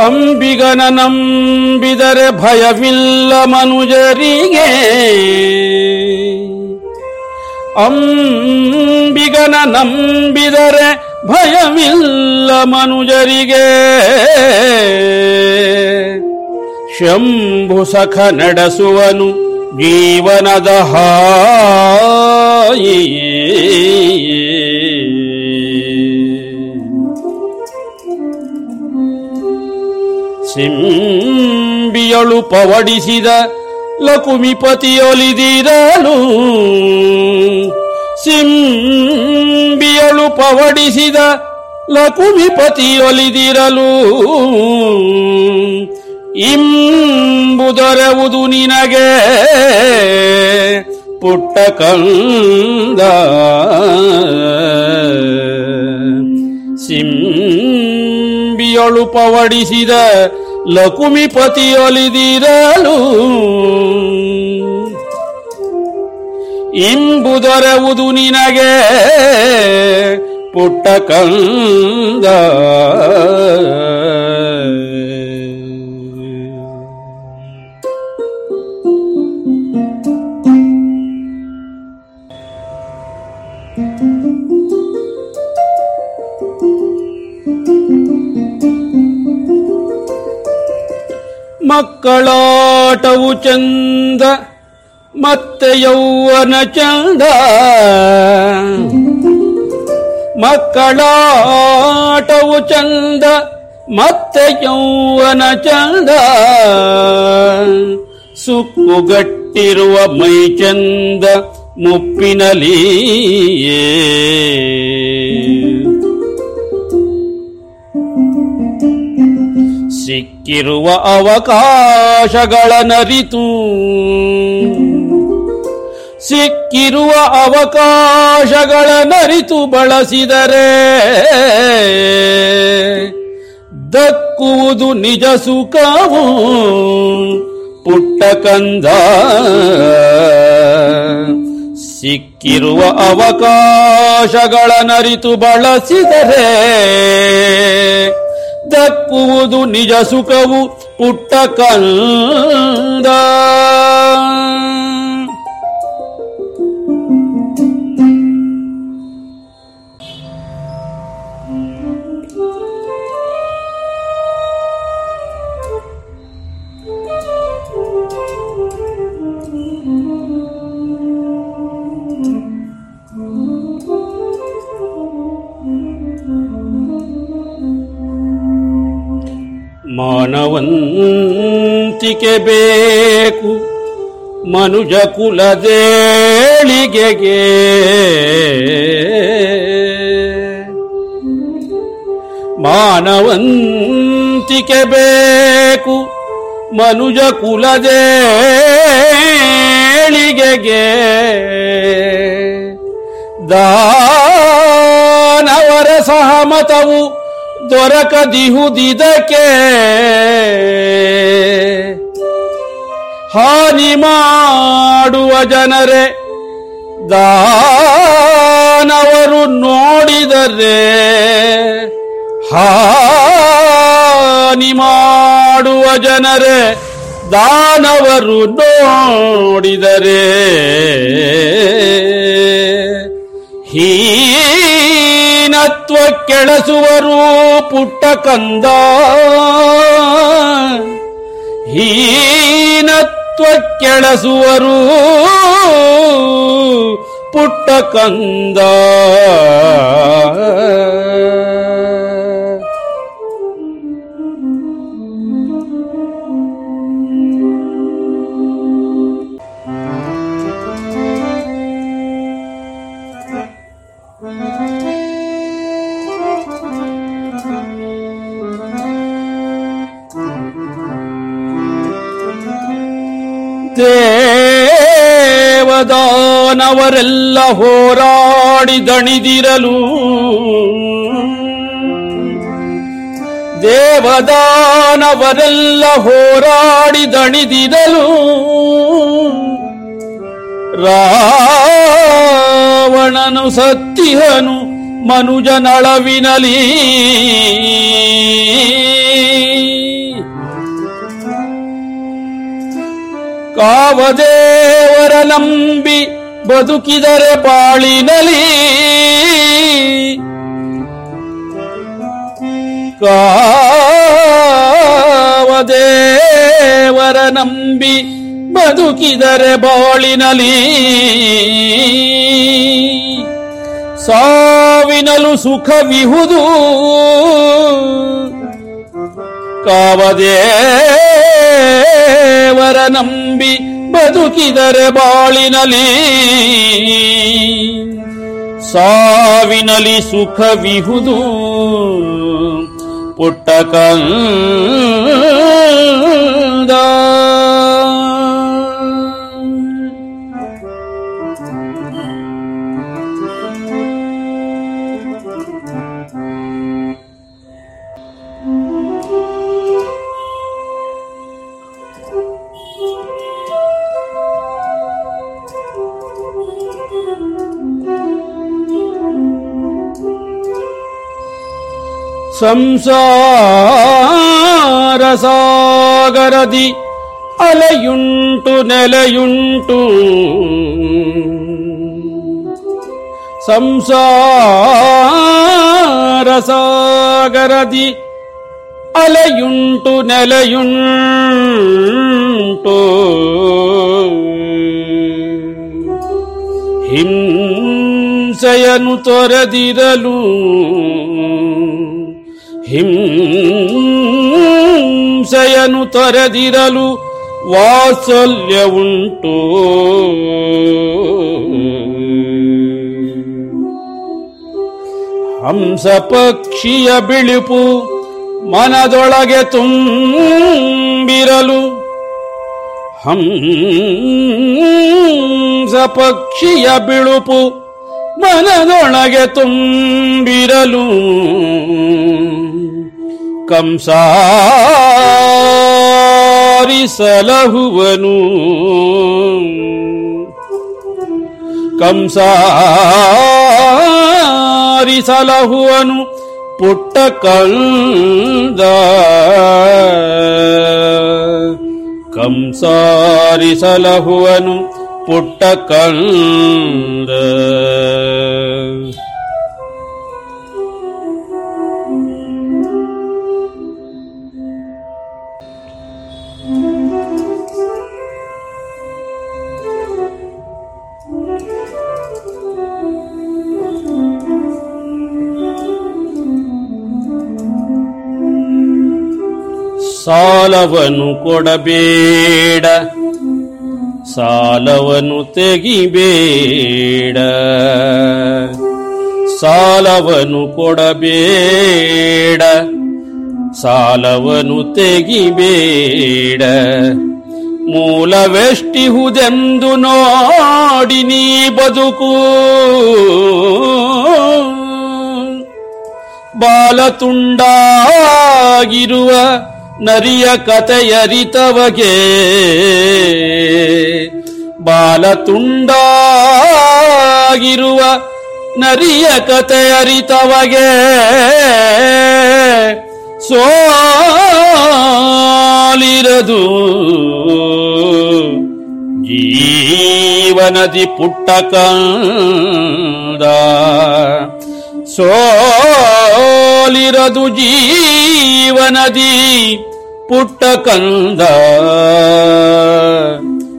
ಅಂಬಿಗನ ನಂಬಿದರೆ ಭಯವಿಲ್ಲ ಮನುಜರಿಗೆ ಅಂಬಿಗನ ನಂಬಿದರೆ ಭಯವಿಲ್ಲ ಮನುಜರಿಗೆ. ಶಂಭು ಸಖ ನಡೆಸುವನು ಜೀವನದ ಪವಡಿಸಿದ ಲಕುಮಿಪತಿಯೊಲಿದಿರಲು ಸಿಂಬಿಯಳು ಪವಡಿಸಿದ ಲಕುಮಿಪತಿಯೊಲಿದಿರಲು ಇಂಬುದರವುದು ನಿನಗೆ ಪುಟ್ಟ ಕಂದ. ಸಿಂಬಿಯಳು ಪವಡಿಸಿದ ಲಕುಮಿಪತಿಯೊಲಿದಿರಲು ಇಂಬುದೊರೆವುದು ನಿನಗೆ ಪುಟ್ಟ ಕಂದ. ಮಕ್ಕಳಾಟವು ಚಂದ ಮತ್ತೆ ಯೌವನ ಚಂದ. ಮಕ್ಕಳಾಟವು ಚಂದ ಮತ್ತೆ ಯೌವನ ಚಂದ. ಸುಕ್ಕುಗಟ್ಟಿರುವ ಮೈ ಚಂದ ಮುಪ್ಪಿನಲಿಯೇ ಸಿಕ್ಕಿರುವ ಅವಕಾಶಗಳ ನರಿತು. ಸಿಕ್ಕಿರುವ ಅವಕಾಶಗಳ ನರಿತು ಬಳಸಿದರೆ ದಕ್ಕುವುದು ನಿಜ ಸುಖವು. ಪುಟ್ಟ ಕಂದ ಸಿಕ್ಕಿರುವ ಅವಕಾಶಗಳ ನರಿತು ಬಳಸಿದರೆ ದಕ್ಕುವುದು ನಿಜ ಸುಖವು ಪುಟ್ಟ ಕಂದ. ಮಾನವಂತಿಕೆ ಬೇಕು. ಮನುಜ ಕುಲದೇಳಿಗೆಗೆ ಮಾನವಂತಿಕೆ ಬೇಕು. ಮನುಜ ಕುಲದೇಳಿಗೆಗೆ ದಾನವರ ಸಹಮತವು ದೊರಕದಿಹುದಿದಕ್ಕೆ ಹಾನಿ ಮಾಡುವ ಜನರೆ ದಾನವರು ನೋಡಿದರೆ ಹಾನಿ ಮಾಡುವ ಜನರೇ ದಾನವರು ನೋಡಿದರೆ. ಹೀನತ್ವ ಕೆಳಸುವರು ಪುಟ್ಟ ಕಂದ. ಹೀನತ್ವ ಕೆಳಸುವರು ಪುಟ್ಟ ಕಂದ. ದೇವದಾನವರೆಲ್ಲ ಹೋರಾಡಿ ದಣಿದಿರಲು ದೇವದಾನವರೆಲ್ಲ ಹೋರಾಡಿ ದಣಿದಿರಲು ರಾವಣನು ಸತ್ತಿಹನು ಮನುಜನಳವಿನಲಿ. ಕಾವದೇವರ ನಂಬಿ ಬದುಕಿದರೆ ಬಾಳಿನಲಿ ಕಾವದೇವರ ನಂಬಿ ಬದುಕಿದರೆ ಬಾಳಿನಲಿ ಸಾವಿನಲು ಸುಖವಿಹುದು. ಕಾವದೇವರ ನಂಬಿ ಬದುಕಿದರೆ ಬಾಳಿನಲಿ. ಸಾವಿನಲಿ ಸುಖವಿಹುದು ಪುಟ್ಟ ಸಂಸಾರ ಸಾಗರದಿ ಅಲೆಯುಂಟು ನೆಲೆಯುಂಟು. ಸಂಸಾರ ಸಾಗರದಿ ಅಲೆಯುಂಟು ನೆಲೆಯುಂಟು. ಹಿಂಸೆಯನು ತೊರೆದಿರಲು ಹಿಂಸೆಯನು ತೊರೆದಿರಲು ವಾತ್ಸಲ್ಯ ಉಂಟು. ಹಂಸ ಪಕ್ಷಿಯ ಬಿಳುಪು ಮನದೊಳಗೆ ತುಂಬಿರಲು. ಹಂಸ ಪಕ್ಷಿಯ ಬಿಳುಪು ಮನದೊಳಗೆ ತುಂಬಿರಲು. ಕಂಸಾರಿಸಲಹುವನು ಕಂಸಾರಿಸಲಹುವನು ಪುಟ್ಟ ಕಂದ. ಕಂಸಾರಿಸಲಹುವನು ಪುಟ್ಟ ಕಂದ. ಸಾಲವನು ಕೊಡಬೇಡ ಸಾಲವನು ತೆಗಿಬೇಡ. ಸಾಲವನು ಕೊಡಬೇಡ ಸಾಲವನು ತೆಗಿಬೇಡ. ಮೂಲವೆಷ್ಟಿಹುದೆಂದು ನೋಡಿ ನೀ ಬದುಕು. ಬಾಲತುಂಡಾಗಿರುವ ನರಿಯ ಕಥೆಯರಿತವಗೆ ಬಾಲತುಂಡಾಗಿರುವ ನರಿಯ ಕಥೆಯರಿತವಗೆ ಸೋಲಿರದು ಜೀವನದಿ ಪುಟ್ಟ ಕಂದ. ಸೋಲಿರದು ಜೀವನದಿ ಪುಟ್ಟ ಕಂದ.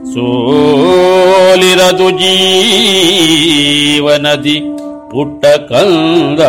ಸೋಲಿರದು ಜೀವನದಿ ಪುಟ್ಟ ಕಂದ.